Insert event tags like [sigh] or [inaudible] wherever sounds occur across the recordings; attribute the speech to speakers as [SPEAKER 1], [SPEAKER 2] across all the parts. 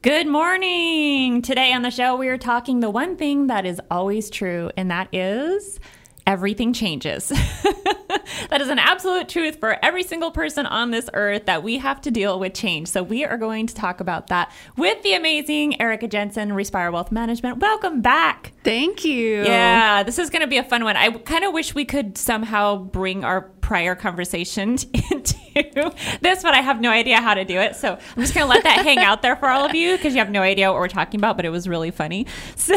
[SPEAKER 1] Good morning. Today on the show, we are talking the one thing that is always true, and that is everything changes. [laughs] that is an absolute truth for every single person on this earth that we have to deal with change. So, we are going to talk about that with the amazing Erika Jensen, Respire Wealth Management. Welcome back.
[SPEAKER 2] Thank you.
[SPEAKER 1] Yeah, this is going to be a fun one. I kind of wish we could somehow bring our prior conversation [laughs] into this, but I have no idea how to do it. So I'm just going to let that hang out there for all of you because you have no idea what we're talking about, but it was really funny. [laughs] So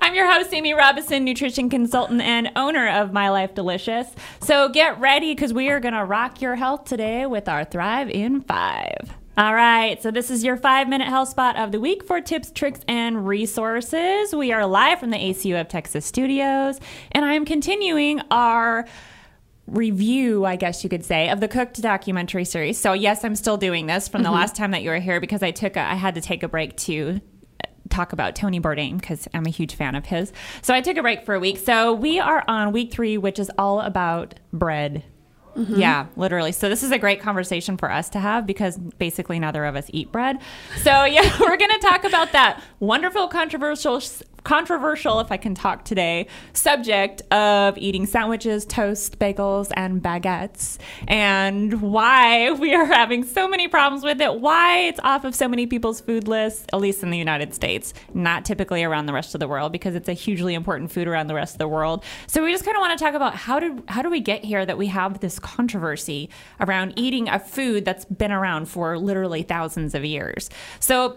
[SPEAKER 1] I'm your host, Amy Robinson, nutrition consultant and owner of My Life Delicious. So get ready because we are going to rock your health today with our Thrive in Five. All right, so this is your five minute health spot of the week for tips, tricks, and resources. We are live from the ACU of Texas studios, and I am continuing our review, I guess you could say, of the Cooked documentary series. So, yes, I'm still doing this from the mm-hmm. last time that you were here because I took a, I had to take a break to talk about Tony Bourdain because I'm a huge fan of his. So I took a break for a week. So we are on week three, which is all about bread Mm-hmm. Yeah, literally. So this is a great conversation for us to have because basically neither of us eat bread. So yeah, [laughs] we're going to talk about that wonderful controversial controversial, if I can talk today, subject of eating sandwiches, toast, bagels, and baguettes, and why [laughs] we are having so many problems with it, why it's off of so many people's food lists, at least in the United States, not typically around the rest of the world, because it's a hugely important food around the rest of the world. So we just kind of want to talk about how did how do we get here that we have this controversy around eating a food that's been around for literally thousands of years. So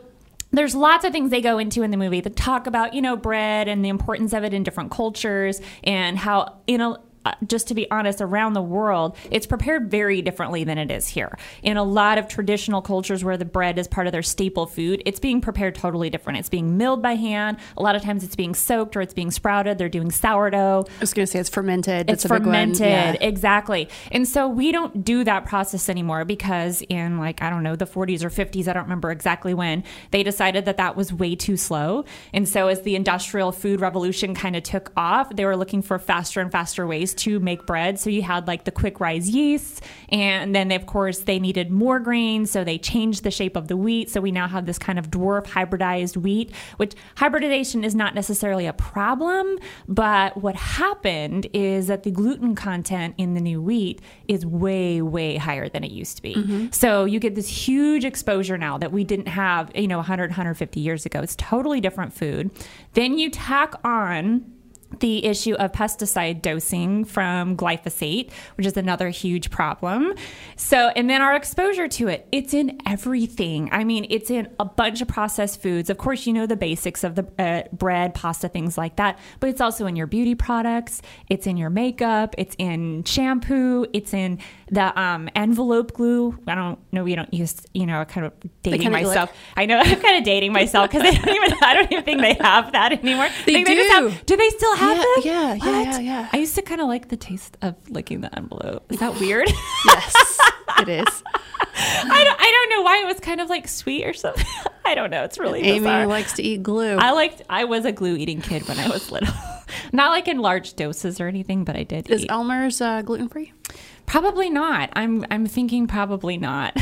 [SPEAKER 1] there's lots of things they go into in the movie that talk about you know bread and the importance of it in different cultures and how you uh, Uh, just to be honest, around the world, it's prepared very differently than it is here. In a lot of traditional cultures where the bread is part of their staple food, it's being prepared totally different. It's being milled by hand. A lot of times it's being soaked or it's being sprouted. They're doing sourdough.
[SPEAKER 2] I was going to say it's fermented.
[SPEAKER 1] It's fermented. Yeah. Exactly. And so we don't do that process anymore because in like, I don't know, the 40s or 50s, I don't remember exactly when, they decided that that was way too slow. And so as the industrial food revolution kind of took off, they were looking for faster and faster ways to make bread. So you had like the quick rise yeast, and then of course they needed more grain, so they changed the shape of the wheat. So we now have this kind of dwarf hybridized wheat, which hybridization is not necessarily a problem, but what happened is that the gluten content in the new wheat is way way higher than it used to be. Mm-hmm. So you get this huge exposure now that we didn't have, you know, 100 150 years ago. It's totally different food. Then you tack on the issue of pesticide dosing from glyphosate, which is another huge problem. So, and then our exposure to it, it's in everything. I mean, it's in a bunch of processed foods. Of course, you know the basics of the uh, bread, pasta, things like that, but it's also in your beauty products, it's in your makeup, it's in shampoo, it's in the um, envelope glue. I don't know, we don't use, you know, kind of [laughs] dating myself. Like- I know I'm kind of dating myself because they don't even, [laughs] I don't even think they have that anymore.
[SPEAKER 2] They, do. They have,
[SPEAKER 1] do they still have
[SPEAKER 2] yeah,
[SPEAKER 1] them?
[SPEAKER 2] Yeah, yeah, yeah, yeah.
[SPEAKER 1] I used to kind of like the taste of licking the envelope. Is that weird? [laughs]
[SPEAKER 2] yes, it is. [laughs]
[SPEAKER 1] I don't, I don't know why it was kind of like sweet or something. [laughs] I don't know. It's really
[SPEAKER 2] Amy
[SPEAKER 1] bizarre.
[SPEAKER 2] likes to eat glue.
[SPEAKER 1] I liked. I was a glue eating kid when I was little. Not like in large doses or anything, but I did.
[SPEAKER 2] Is
[SPEAKER 1] eat.
[SPEAKER 2] Elmer's uh, gluten free?
[SPEAKER 1] Probably not. I'm I'm thinking probably not.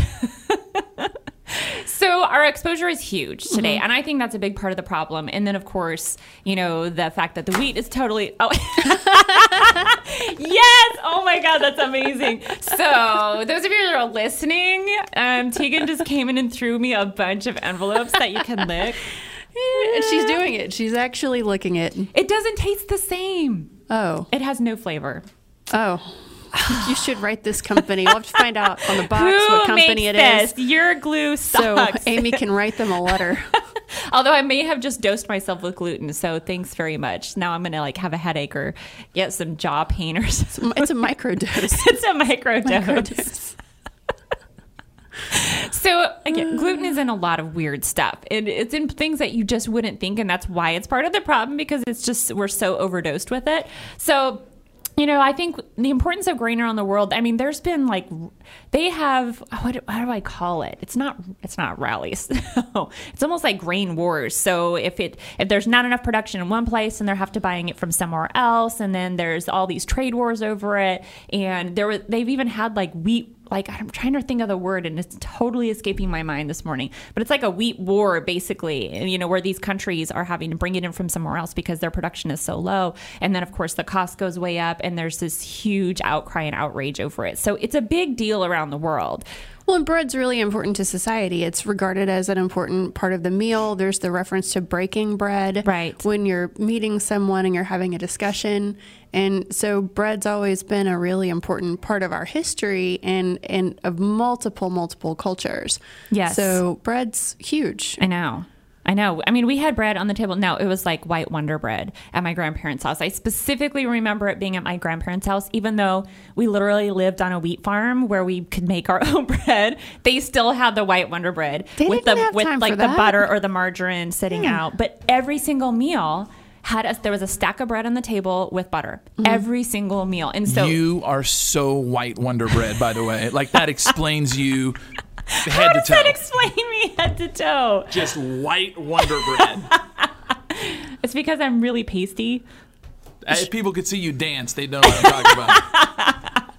[SPEAKER 1] So our exposure is huge today mm-hmm. and i think that's a big part of the problem. And then of course you know the fact that the wheat is totally oh. [laughs] Yes! Oh my god that's amazing. So those of you that are listening um, tegan just came in and threw me a bunch of envelopes that you can lick.
[SPEAKER 2] Yeah. [laughs] she's doing it. She's actually licking it.
[SPEAKER 1] It doesn't taste the same.
[SPEAKER 2] Oh.
[SPEAKER 1] It has no flavor.
[SPEAKER 2] Oh you should write this company. We'll have to find out on the box
[SPEAKER 1] Who
[SPEAKER 2] what company
[SPEAKER 1] it
[SPEAKER 2] is.
[SPEAKER 1] Your glue sucks.
[SPEAKER 2] So Amy can [laughs] write them a letter. [laughs]
[SPEAKER 1] Although I may have just dosed myself with gluten, so thanks very much. Now I'm gonna like have a headache or get some jaw pain or something.
[SPEAKER 2] It's a micro dose. [laughs]
[SPEAKER 1] it's a micro dose. so again, gluten is in a lot of weird stuff. It, it's in things that you just wouldn't think, and that's why it's part of the problem because it's just we're so overdosed with it. So you know, I think the importance of grain around the world. I mean, there's been like they have what how do I call it? It's not it's not rallies. [laughs] it's almost like grain wars. So if it if there's not enough production in one place and they're have to buying it from somewhere else, and then there's all these trade wars over it, and there they've even had like wheat like I'm trying to think of the word and it's totally escaping my mind this morning. But it's like a wheat war basically, you know where these countries are having to bring it in from somewhere else because their production is so low, and then of course the cost goes way up, and there's this huge outcry and outrage over it. So it's a big deal around the world.
[SPEAKER 2] Well, and bread's really important to society. It's regarded as an important part of the meal. There's the reference to breaking bread.
[SPEAKER 1] Right.
[SPEAKER 2] When you're meeting someone and you're having a discussion. And so bread's always been a really important part of our history and, and of multiple, multiple cultures.
[SPEAKER 1] Yes.
[SPEAKER 2] So bread's huge.
[SPEAKER 1] I know. I know. I mean, we had bread on the table. Now, it was like white Wonder bread at my grandparents' house. I specifically remember it being at my grandparents' house, even though we literally lived on a wheat farm where we could make our [laughs] own bread. They still had the white Wonder bread
[SPEAKER 2] They
[SPEAKER 1] with the with like the butter or the margarine sitting out. But every single meal had us. There was a stack of bread on the table with butter.
[SPEAKER 2] Mm-hmm.
[SPEAKER 1] Every single meal, and so
[SPEAKER 3] you are so white Wonder Bread, by the way. Like that explains you
[SPEAKER 1] how
[SPEAKER 3] head to
[SPEAKER 1] does that
[SPEAKER 3] toe.
[SPEAKER 1] explain me head to toe?
[SPEAKER 3] Just white Wonder Bread. [laughs]
[SPEAKER 1] It's because I'm really pasty.
[SPEAKER 3] If people could see you dance, they'd know what I'm talking about. [laughs]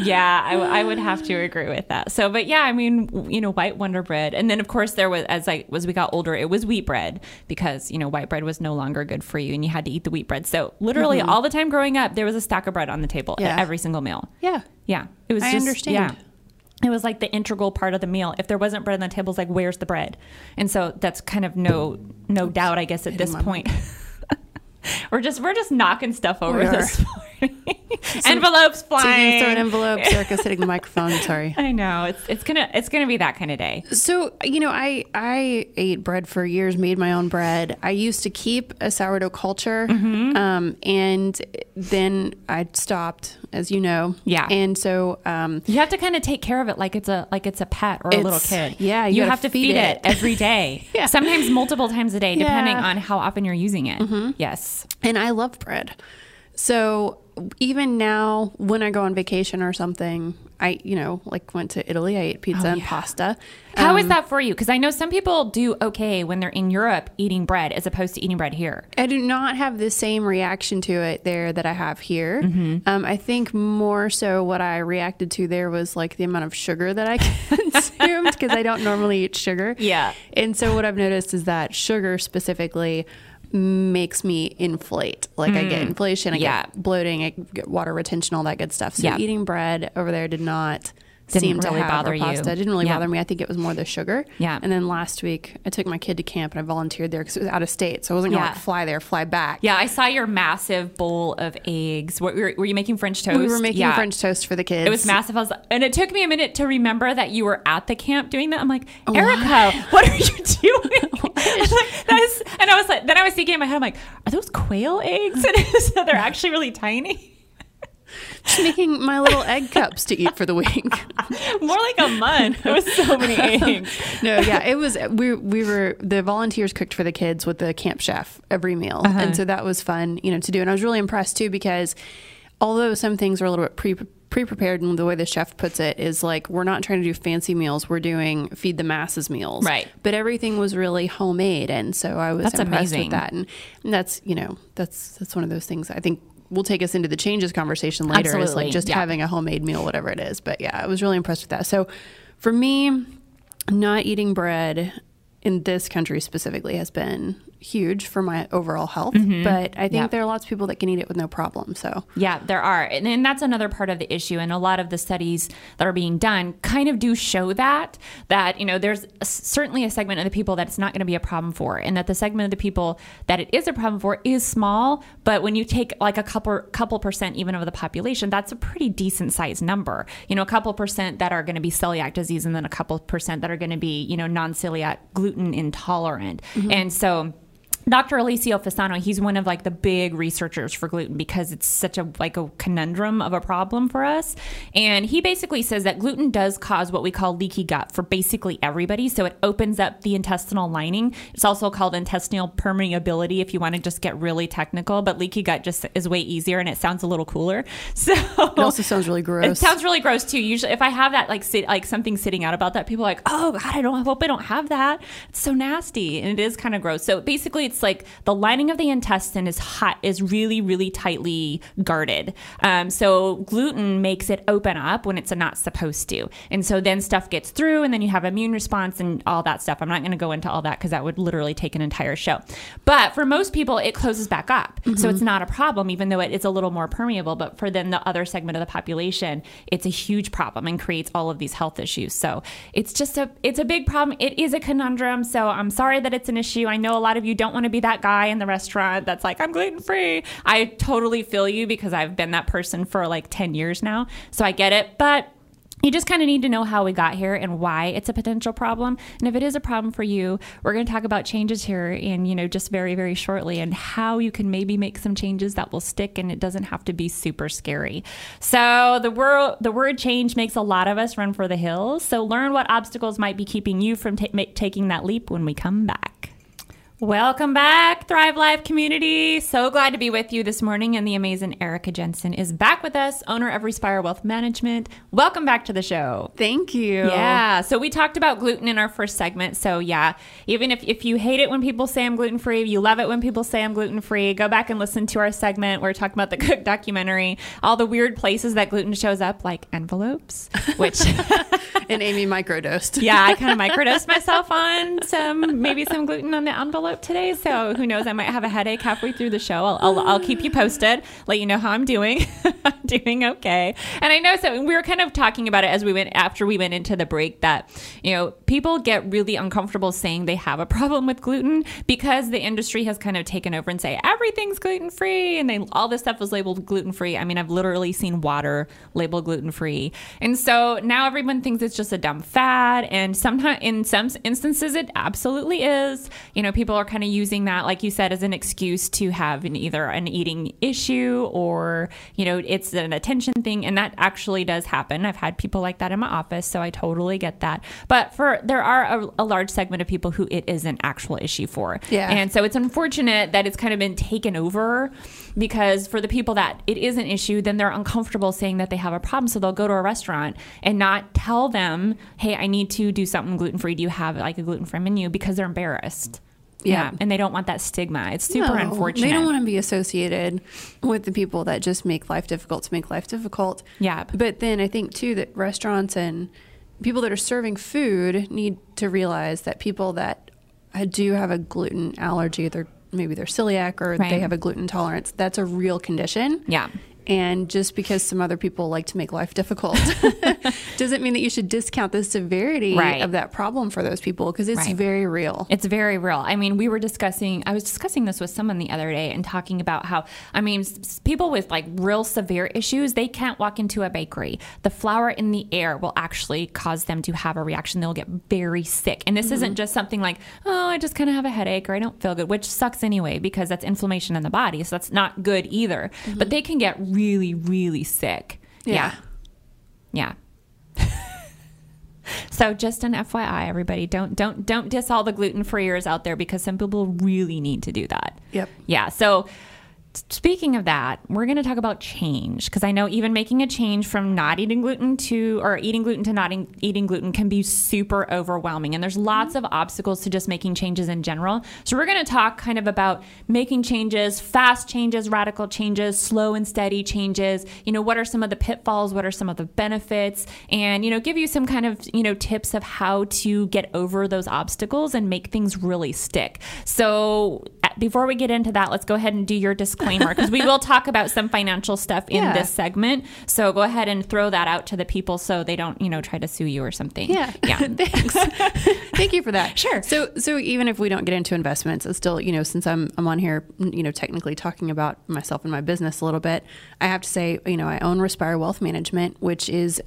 [SPEAKER 1] Yeah, I, I would have to agree with that. So, but yeah, I mean, you know, white Wonder Bread, and then of course there was as I as we got older, it was wheat bread because you know white bread was no longer good for you, and you had to eat the wheat bread. So literally mm-hmm. all the time growing up, there was a stack of bread on the table
[SPEAKER 2] Yeah.
[SPEAKER 1] at every single meal.
[SPEAKER 2] Yeah.
[SPEAKER 1] Yeah, it was.
[SPEAKER 2] I
[SPEAKER 1] just,
[SPEAKER 2] understand.
[SPEAKER 1] Yeah. It was like the integral part of the meal. If there wasn't bread on the table, it's like, where's the bread? And so that's kind of no no doubt, I guess, at this point. [laughs] we're just we're just knocking stuff over this morning. [laughs] [laughs] Envelopes flying.
[SPEAKER 2] Speaking of throwing envelopes, Erika's hitting the microphone. Sorry. [laughs]
[SPEAKER 1] I know it's it's gonna it's gonna be that kind of day.
[SPEAKER 2] So you know, I I ate bread for years, made my own bread. I used to keep a sourdough culture,
[SPEAKER 1] Mm-hmm.
[SPEAKER 2] um, and then I stopped, as you know.
[SPEAKER 1] Yeah.
[SPEAKER 2] And so um,
[SPEAKER 1] You have to kind of take care of it like it's a like it's a pet or a little kid.
[SPEAKER 2] yeah, you
[SPEAKER 1] you, have to
[SPEAKER 2] feed
[SPEAKER 1] feed,
[SPEAKER 2] it.
[SPEAKER 1] it. every day. [laughs]
[SPEAKER 2] Yeah.
[SPEAKER 1] sometimes multiple times a day, depending
[SPEAKER 2] Yeah. Mm-hmm.
[SPEAKER 1] on how often you're using it. Yes,
[SPEAKER 2] and I love bread. So even now, when I go on vacation or something, I you know like went to Italy. I ate pizza and
[SPEAKER 1] yeah.
[SPEAKER 2] pasta.
[SPEAKER 1] How is
[SPEAKER 2] Um,
[SPEAKER 1] that for you? Because I know some people do okay when they're in Europe eating bread as opposed to eating bread here.
[SPEAKER 2] I do not have the same reaction to it there that I have here.
[SPEAKER 1] Mm-hmm.
[SPEAKER 2] Um, I think more so what I reacted to there was like the amount of sugar that I [laughs] consumed because I don't normally eat sugar.
[SPEAKER 1] Yeah.
[SPEAKER 2] And so what I've noticed is that sugar specifically makes me inflate. Like I get inflation, I
[SPEAKER 1] Mm. Yeah.
[SPEAKER 2] get bloating, I get water retention, all that good stuff. So
[SPEAKER 1] Yeah.
[SPEAKER 2] eating bread over there did not
[SPEAKER 1] Didn't
[SPEAKER 2] seem to
[SPEAKER 1] really
[SPEAKER 2] have
[SPEAKER 1] bother you.
[SPEAKER 2] pasta. It didn't really
[SPEAKER 1] Yeah.
[SPEAKER 2] bother me. I think it was more the sugar.
[SPEAKER 1] Yeah.
[SPEAKER 2] And then last week I took my kid to camp and I volunteered there because it was out of state. So I wasn't going to
[SPEAKER 1] Yeah.
[SPEAKER 2] like fly there, fly back.
[SPEAKER 1] Yeah, I saw your massive bowl of eggs. What, were, were you making French toast?
[SPEAKER 2] We were making
[SPEAKER 1] Yeah.
[SPEAKER 2] French toast for the kids.
[SPEAKER 1] It was massive. I was, and it took me a minute to remember that you were at the camp doing that. I'm like,
[SPEAKER 2] Oh,
[SPEAKER 1] Erika, what [laughs] are you doing? [laughs] [laughs] Like, that is, and I was like, then I was thinking in my head, I'm like, are those quail eggs? And so they're actually really tiny.
[SPEAKER 2] Just making my little egg cups to eat for the week. [laughs]
[SPEAKER 1] More like a month. It was so many eggs. [laughs]
[SPEAKER 2] no, yeah, it was. We we were the volunteers cooked for the kids with the camp chef every meal,
[SPEAKER 1] Uh-huh.
[SPEAKER 2] and so that was fun, you know, to do. And I was really impressed too because although some things are a little bit pre pre prepared, and the way the chef puts it is like we're not trying to do fancy meals; we're doing feed the masses meals,
[SPEAKER 1] Right.
[SPEAKER 2] But everything was really homemade, and so I was
[SPEAKER 1] That's
[SPEAKER 2] impressed
[SPEAKER 1] amazing.
[SPEAKER 2] with that. And, and that's you know that's that's one of those things I think. Will take us into the changes conversation later. Is
[SPEAKER 1] Absolutely,
[SPEAKER 2] like just
[SPEAKER 1] yeah.
[SPEAKER 2] having a homemade meal, whatever it is. But yeah, I was really impressed with that. So for me, not eating bread in this country specifically has been huge for my overall health. Mm-hmm. But I think
[SPEAKER 1] Yeah.
[SPEAKER 2] there are lots of people that can eat it with no problem. So
[SPEAKER 1] Yeah, there are. And, and that's another part of the issue. And a lot of the studies that are being done kind of do show that, that, you know, there's a- certainly a segment of the people that it's not going to be a problem for. And that the segment of the people that it is a problem for is small. But when you take like a couple, couple percent even of the population, that's a pretty decent sized number. You know, a couple percent that are going to be celiac disease and then a couple percent that are going to be, you know, non celiac gluten intolerant. Mm-hmm. And so, Dr. Alessio Fasano, he's one of like the big researchers for gluten because it's such a like a conundrum of a problem for us. And he basically says that gluten does cause what we call leaky gut for basically everybody. So it opens up the intestinal lining. It's also called intestinal permeability if you want to just get really technical, but leaky gut just is way easier and it sounds a little cooler. [laughs] So
[SPEAKER 2] it also sounds really gross.
[SPEAKER 1] it sounds really gross too. Usually, if I have that like sit, like something sitting out about that, people are like, "Oh God, I don't I hope I don't have that." It's so nasty, and it is kind of gross. So basically, it's like the lining of the intestine is hot, is really, really tightly guarded. Um, so gluten makes it open up when it's not supposed to. And so then stuff gets through, and then you have immune response and all that stuff. I'm not going to go into all that because that would literally take an entire show. But for most people, it closes back up. So it's not a problem, even though it is a little more permeable. But for then the other segment of the population, it's a huge problem and creates all of these health issues. So it's just a it's a big problem. It is a conundrum. So I'm sorry that it's an issue. I know a lot of you don't want to be that guy in the restaurant that's like, I'm gluten free. I totally feel you because I've been that person for like 10 years now. So I get it. But you just kind of need to know how we got here and why it's a potential problem. And if it is a problem for you, we're going to talk about changes here in, you know, just very, very shortly and how you can maybe make some changes that will stick and it doesn't have to be super scary. So the word, the word change makes a lot of us run for the hills. So learn what obstacles might be keeping you from ma- taking that leap when we come back. Welcome back, Thrive Life community. So glad to be with you this morning. And the amazing Erika Jensen is back with us, owner of Respire Wealth Management. Welcome back to the show.
[SPEAKER 2] Thank you.
[SPEAKER 1] Yeah. So we talked about gluten in our first segment. So yeah, even if, if you hate it when people say I'm gluten free, you love it when people say I'm gluten free, go back and listen to our segment. We're talking about the cook documentary, all the weird places that gluten shows up, like envelopes, which [laughs]
[SPEAKER 2] And Amy microdosed.
[SPEAKER 1] yeah, I kind of microdosed myself on some maybe some gluten on the envelope today. So who knows? I might have a headache halfway through the show. I'll, I'll, I'll keep you posted, let you know how I'm doing. [laughs] I'm doing okay. And I know so we were kind of talking about it as we went after we went into the break that you know people get really uncomfortable saying they have a problem with gluten because the industry has kind of taken over and say everything's gluten free and they all this stuff was labeled gluten free. I mean, I've literally seen water labeled gluten free, and so now everyone thinks it's just a dumb fad. And sometimes in some instances it absolutely is. You know, people are kind of using that, like you said, as an excuse to have an, either an eating issue or you know it's an attention thing, and that actually does happen. I've had people like that in my office, so I totally get that. But for there are a, a large segment of people who it is an actual issue for,
[SPEAKER 2] Yeah.
[SPEAKER 1] and so it's unfortunate that it's kind of been taken over because for the people that it is an issue, then they're uncomfortable saying that they have a problem. So they'll go to a restaurant and not tell them, hey, I need to do something gluten free. Do you have like a gluten free menu? Because they're embarrassed.
[SPEAKER 2] Yeah.
[SPEAKER 1] And they don't want that stigma. It's super
[SPEAKER 2] No,
[SPEAKER 1] unfortunate.
[SPEAKER 2] They don't want to be associated with the people that just make life difficult to make life difficult.
[SPEAKER 1] Yeah.
[SPEAKER 2] But then I think too that restaurants and people that are serving food need to realize that people that do have a gluten allergy, they're maybe they're celiac or
[SPEAKER 1] Right.
[SPEAKER 2] they have a gluten intolerance. That's a real condition.
[SPEAKER 1] Yeah.
[SPEAKER 2] And just because some other people like to make life difficult [laughs] doesn't mean that you should discount the severity
[SPEAKER 1] Right.
[SPEAKER 2] of that problem for those people because it's
[SPEAKER 1] Right.
[SPEAKER 2] very real.
[SPEAKER 1] It's very real. I mean, we were discussing, I was discussing this with someone the other day and talking about how, I mean, people with like real severe issues, they can't walk into a bakery. The flour in the air will actually cause them to have a reaction. They'll get very sick. And this isn't mm-hmm. just something like, oh, I just kind of have a headache or I don't feel good, which sucks anyway because that's inflammation in the body. So that's not good either. Mm-hmm. But they can get really, really sick.
[SPEAKER 2] Yeah.
[SPEAKER 1] Yeah. Yeah. [laughs] So just an FYI, everybody, don't don't don't diss all the gluten freeers out there because some people really need to do that.
[SPEAKER 2] Yep.
[SPEAKER 1] Yeah. So speaking of that, we're going to talk about change because I know even making a change from not eating gluten to or eating gluten to not eating- eating gluten can be super overwhelming, and there's lots of obstacles to just making changes in general. So we're going to talk kind of about making changes, fast changes, radical changes, slow and steady changes. You know, what are some of the pitfalls? What are some of the benefits? And you know, give you some kind of you know tips of how to get over those obstacles and make things really stick. So uh, before we get into that, let's go ahead and do your disclaimer because we will talk about some financial stuff in
[SPEAKER 2] Yeah.
[SPEAKER 1] this segment. So go ahead and throw that out to the people so they don't, you know, try to sue you or something.
[SPEAKER 2] Yeah.
[SPEAKER 1] Yeah. [laughs]
[SPEAKER 2] Thanks. [laughs] Thank you for that.
[SPEAKER 1] Sure.
[SPEAKER 2] So so even if we don't get into investments, it's still, you know, since I'm I'm on here, you know, technically talking about myself and my business a little bit, I have to say, you know, I own Respire Wealth Management, which is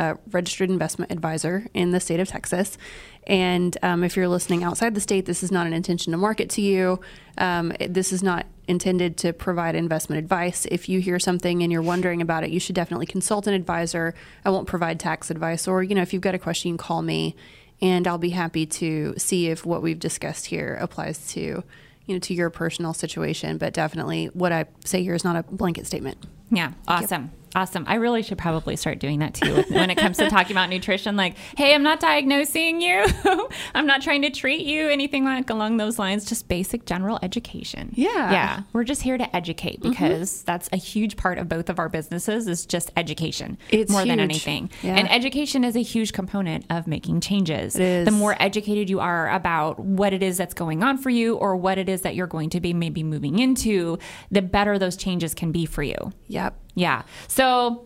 [SPEAKER 2] a registered investment advisor in the state of Texas. And um, if you're listening outside the state, this is not an intention to market to you. Um, this is not intended to provide investment advice. If you hear something and you're wondering about it, you should definitely consult an advisor. I won't provide tax advice, or you know, if you've got a question, call me, and I'll be happy to see if what we've discussed here applies to you know to your personal situation. But definitely, what I say here is not a blanket statement.
[SPEAKER 1] Yeah, awesome. Awesome. I really should probably start doing that too when it comes to talking about nutrition. Like, hey, I'm not diagnosing you. [laughs] I'm not trying to treat you, anything like along those lines. Just basic general education.
[SPEAKER 2] Yeah.
[SPEAKER 1] Yeah. We're just here to educate because that's a huge part of both of our businesses is just education
[SPEAKER 2] It's
[SPEAKER 1] more than anything.
[SPEAKER 2] Yeah.
[SPEAKER 1] And education is a huge component of making changes. The more educated you are about what it is that's going on for you or what it is that you're going to be maybe moving into, the better those changes can be for you.
[SPEAKER 2] Yep.
[SPEAKER 1] Yeah. So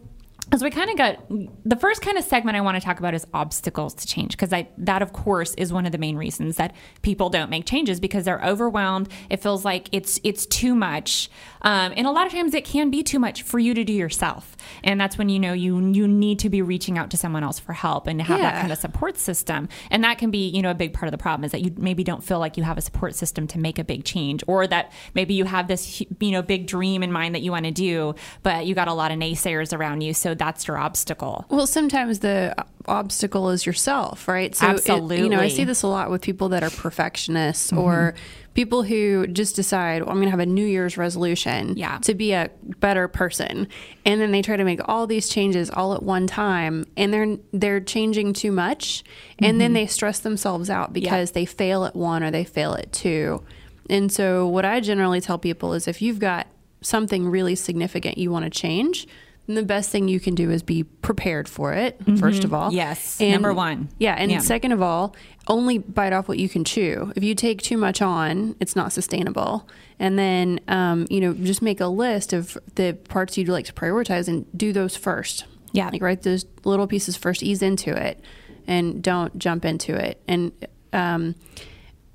[SPEAKER 1] as we kind of got the first kind of segment I want to talk about is obstacles to change because I that of course is one of the main reasons that people don't make changes because they're overwhelmed. It feels like it's it's too much, um, and a lot of times it can be too much for you to do yourself. And that's when you know you you need to be reaching out to someone else for help and to have that kind of support system. And that can be you know a big part of the problem is that you maybe don't feel like you have a support system to make a big change, or that maybe you have this you know big dream in mind that you want to do, but you got a lot of naysayers around you, so that's your obstacle.
[SPEAKER 2] Well, sometimes the obstacle is yourself, right? So, it- you know, I see this a lot with people that are perfectionists mm-hmm. or people who just decide, well, I'm going to have a New Year's resolution
[SPEAKER 1] Yeah.
[SPEAKER 2] to be a better person, and then they try to make all these changes all at one time, and they're they're changing too much, and then mm-hmm. they stress themselves out because they fail at one or they fail at two. And so, what I generally tell people is, if you've got something really significant you want to change, then the best thing you can do is be prepared for it, first of all.
[SPEAKER 1] Yes, And, number one.
[SPEAKER 2] Yeah. And
[SPEAKER 1] Yeah.
[SPEAKER 2] second of all, only bite off what you can chew. If you take too much on, it's not sustainable. And then, um, you know, just make a list of the parts you'd like to prioritize and do those first.
[SPEAKER 1] Yeah.
[SPEAKER 2] Like write those little pieces first, ease into it, and don't jump into it. And, um,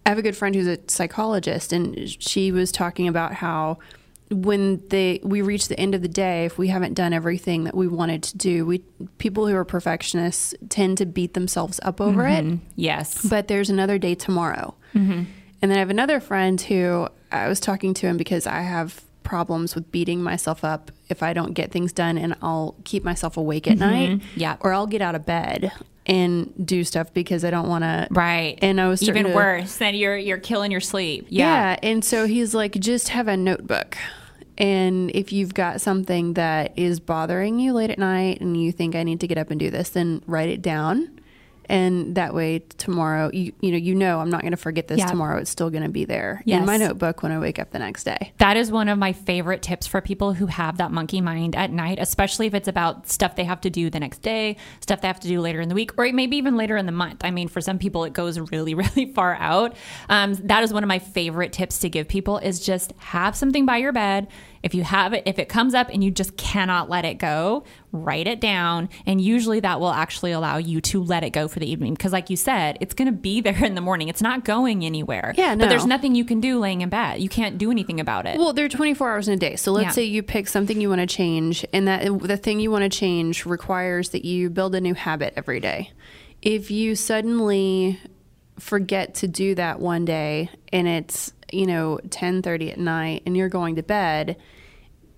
[SPEAKER 2] I have a good friend who's a psychologist, and she was talking about how when they we reach the end of the day, if we haven't done everything that we wanted to do, we people who are perfectionists tend to beat themselves up over it. Mm-hmm.
[SPEAKER 1] Yes.
[SPEAKER 2] But there's another day tomorrow, mm-hmm. and then I have another friend who I was talking to him because I have problems with beating myself up if I don't get things done, and I'll keep myself awake at mm-hmm. night,
[SPEAKER 1] Yeah.
[SPEAKER 2] or I'll get out of bed and do stuff because I don't want to
[SPEAKER 1] right.
[SPEAKER 2] and I was
[SPEAKER 1] even
[SPEAKER 2] to-
[SPEAKER 1] worse. Then you're you're killing your sleep.
[SPEAKER 2] yeah. And so he's like, just have a notebook. And if you've got something that is bothering you late at night and you think I need to get up and do this, then write it down. And that way tomorrow, you, you know, you know, I'm not going to forget this
[SPEAKER 1] Yeah.
[SPEAKER 2] tomorrow. It's still going to be there in my notebook when I wake up the next day.
[SPEAKER 1] That is one of my favorite tips for people who have that monkey mind at night, especially if it's about stuff they have to do the next day, stuff they have to do later in the week, or maybe even later in the month. I mean, for some people, it goes really, [laughs] really far out. Um, that is one of my favorite tips to give people is just have something by your bed. If you have it, if it comes up and you just cannot let it go, write it down. And usually that will actually allow you to let it go for the evening. Because, like you said, it's going to be [laughs] there in the morning. It's not going anywhere.
[SPEAKER 2] Yeah,
[SPEAKER 1] But there's nothing you can do laying in bed. You can't do anything about it.
[SPEAKER 2] Well, there are 24 hours in a day. So let's
[SPEAKER 1] Yeah.
[SPEAKER 2] say you pick something you want to change, and that the thing you want to change requires that you build a new habit every day. If you suddenly forget to do that one day, and it's you know 10:30 at night, and you're going to bed,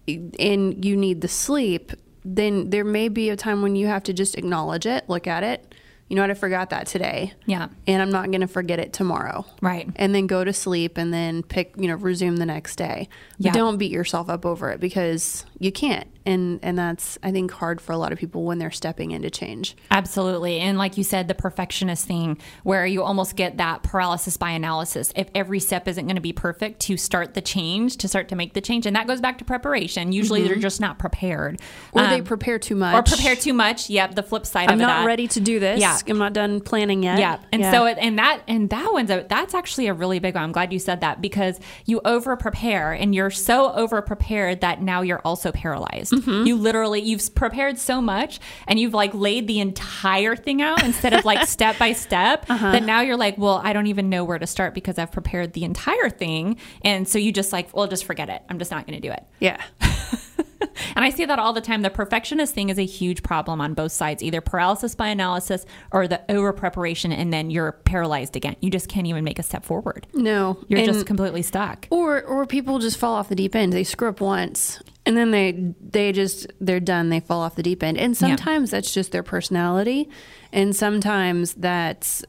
[SPEAKER 2] and you need the sleep, then there may be a time when you have to just acknowledge it, look at it. You know what? I forgot that today.
[SPEAKER 1] Yeah.
[SPEAKER 2] And I'm not going to forget it tomorrow
[SPEAKER 1] Right.
[SPEAKER 2] and then go to sleep and then pick you know resume the next day but
[SPEAKER 1] Yeah.
[SPEAKER 2] don't beat yourself up over it because you can't and and that's i think hard for a lot of people when they're stepping into change
[SPEAKER 1] Absolutely. And like you said, the perfectionist thing where you almost get that paralysis by analysis. If every step isn't going to be perfect to start the change, to start to make the change. And that goes back to preparation. Usually they're just not prepared.
[SPEAKER 2] or they
[SPEAKER 1] Um,
[SPEAKER 2] prepare too much
[SPEAKER 1] or prepare too much. Yep. The flip side
[SPEAKER 2] i'm not
[SPEAKER 1] that.
[SPEAKER 2] ready to do this
[SPEAKER 1] Yeah.
[SPEAKER 2] i'm not done planning yet
[SPEAKER 1] Yeah. And so it, and that and that one's a, that's actually a really big one. I'm glad you said that because you over prepare and you're so over prepared that now you're also paralyzed.
[SPEAKER 2] Mm-hmm.
[SPEAKER 1] You literally you've prepared so much and you've like laid the entire thing out instead of like [laughs] step by step
[SPEAKER 2] Uh-huh.
[SPEAKER 1] that now you're like, well, I don't even know where to start because I've prepared the entire thing. And so you just like, well, just forget it. I'm just not going to do it.
[SPEAKER 2] yeah [laughs] [laughs]
[SPEAKER 1] And I see that all the time. The perfectionist thing is a huge problem on both sides, either paralysis by analysis or the over preparation, and then you're paralyzed again. You just can't even make a step forward.
[SPEAKER 2] no
[SPEAKER 1] You're
[SPEAKER 2] And-
[SPEAKER 1] just completely stuck.
[SPEAKER 2] or or people just fall off the deep end they screw up once and then they they just they're done they fall off the deep end and sometimes that's just their personality and sometimes that's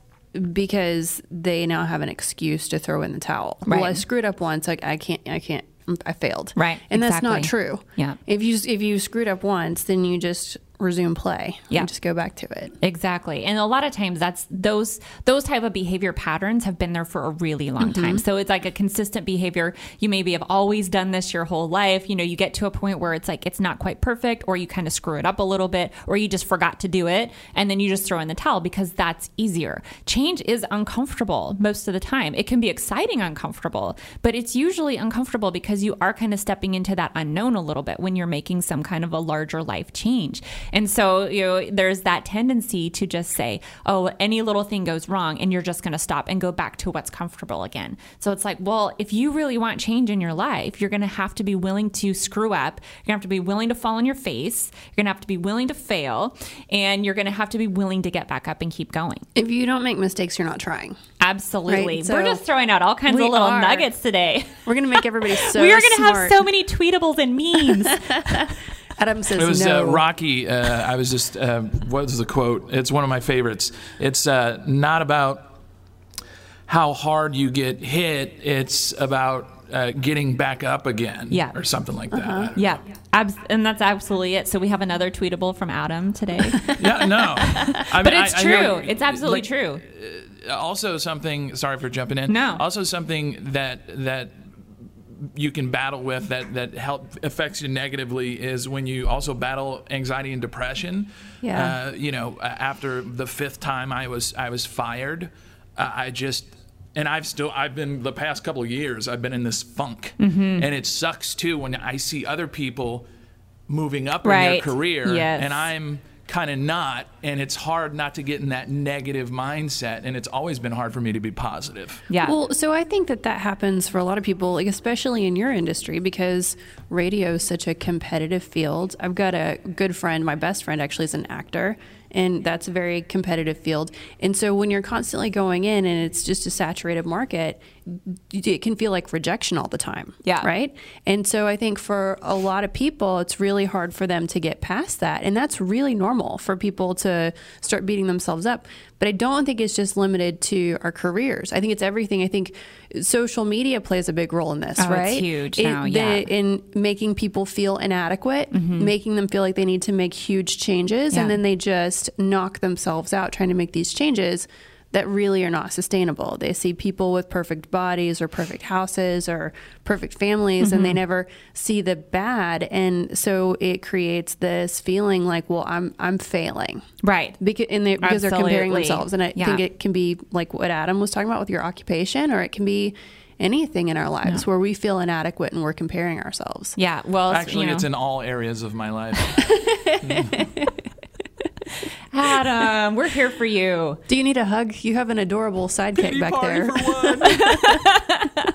[SPEAKER 2] because they now have an excuse to throw in the towel well i screwed up once like i can't i can't I failed.
[SPEAKER 1] Right,
[SPEAKER 2] And that's not true.
[SPEAKER 1] Yeah.
[SPEAKER 2] If you if you screwed up once, then you just resume play.
[SPEAKER 1] Yeah.
[SPEAKER 2] And just go back to it.
[SPEAKER 1] Exactly. And a lot of times that's those those type of behavior patterns have been there for a really long mm-hmm. time. So it's like a consistent behavior. You maybe have always done this your whole life. You know, you get to a point where it's like it's not quite perfect or you kind of screw it up a little bit or you just forgot to do it and then you just throw in the towel because that's easier. Change is uncomfortable most of the time. It can be exciting uncomfortable, but it's usually uncomfortable because you are kind of stepping into that unknown a little bit when you're making some kind of a larger life change. And so, you know, there's that tendency to just say, oh, any little thing goes wrong and you're just going to stop and go back to what's comfortable again. So it's like, well, if you really want change in your life, you're going to have to be willing to screw up. You're going to have to be willing to fall on your face. You're going to have to be willing to fail. And you're going to have to be willing to get back up and keep going.
[SPEAKER 2] If you don't make mistakes, you're not trying.
[SPEAKER 1] Absolutely.
[SPEAKER 2] Right,
[SPEAKER 1] We're just throwing out all kinds of little
[SPEAKER 2] are.
[SPEAKER 1] nuggets today.
[SPEAKER 2] We're gonna make everybody [laughs] so
[SPEAKER 1] we are going to have so many tweetables and memes. [laughs]
[SPEAKER 2] Adam says
[SPEAKER 3] It was
[SPEAKER 2] no.
[SPEAKER 3] uh, Rocky. Uh, I was just, uh, what was the quote? It's one of my favorites. It's uh, not about how hard you get hit, it's about uh, getting back up again.
[SPEAKER 1] Yeah.
[SPEAKER 3] Or something like that.
[SPEAKER 2] Uh-huh.
[SPEAKER 1] yeah. Abs- and that's absolutely it. So we have another tweetable from Adam today. [laughs]
[SPEAKER 3] Yeah, no. [laughs] I
[SPEAKER 1] but it's
[SPEAKER 3] I- I
[SPEAKER 1] true.
[SPEAKER 3] know,
[SPEAKER 1] it's absolutely
[SPEAKER 3] like,
[SPEAKER 1] true.
[SPEAKER 3] also something sorry for jumping in
[SPEAKER 1] No.
[SPEAKER 3] also something that that you can battle with that that help affects you negatively is when you also battle anxiety and depression
[SPEAKER 2] Yeah.
[SPEAKER 3] uh, you know after the fifth time i was i was fired uh, i just and i've still i've been the past couple of years i've been in this funk
[SPEAKER 1] Mm-hmm.
[SPEAKER 3] and it sucks too when i see other people moving up in their career
[SPEAKER 1] Yes.
[SPEAKER 3] and i'm kind of not and it's hard not to get in that negative mindset and it's always been hard for me to be positive
[SPEAKER 1] Yeah.
[SPEAKER 2] Well, so I think that that happens for a lot of people, like especially in your industry, because radio is such a competitive field. I've got a good friend, my best friend actually is an actor, and that's a very competitive field. And so when you're constantly going in and it's just a saturated market, it can feel like rejection all the time.
[SPEAKER 1] Yeah.
[SPEAKER 2] Right. And so I think for a lot of people, it's really hard for them to get past that. And that's really normal for people to start beating themselves up. But I don't think it's just limited to our careers. I think it's everything. I think social media plays a big role in this,
[SPEAKER 1] Oh, it's
[SPEAKER 2] right?
[SPEAKER 1] huge
[SPEAKER 2] It-
[SPEAKER 1] now, yeah. Mm-hmm.
[SPEAKER 2] In making people feel inadequate, making them feel like they need to make huge changes,
[SPEAKER 1] Yeah.
[SPEAKER 2] and then they just knock themselves out trying to make these changes that really are not sustainable. They see people with perfect bodies or perfect houses or perfect families and
[SPEAKER 1] Mm-hmm.
[SPEAKER 2] they never see the bad and so it creates this feeling like, well, I'm I'm failing.
[SPEAKER 1] right.
[SPEAKER 2] Because, and they, because they're comparing themselves. And I
[SPEAKER 1] Yeah.
[SPEAKER 2] think it can be like what Adam was talking about with your occupation, or it can be anything in our lives where we feel inadequate and we're comparing ourselves.
[SPEAKER 1] Yeah. Well, it's,
[SPEAKER 3] actually
[SPEAKER 1] you know,
[SPEAKER 3] it's in all areas of my life [laughs] [laughs]
[SPEAKER 1] Adam, we're here for you.
[SPEAKER 2] Do you need a hug? You have an adorable sidekick back there. [laughs]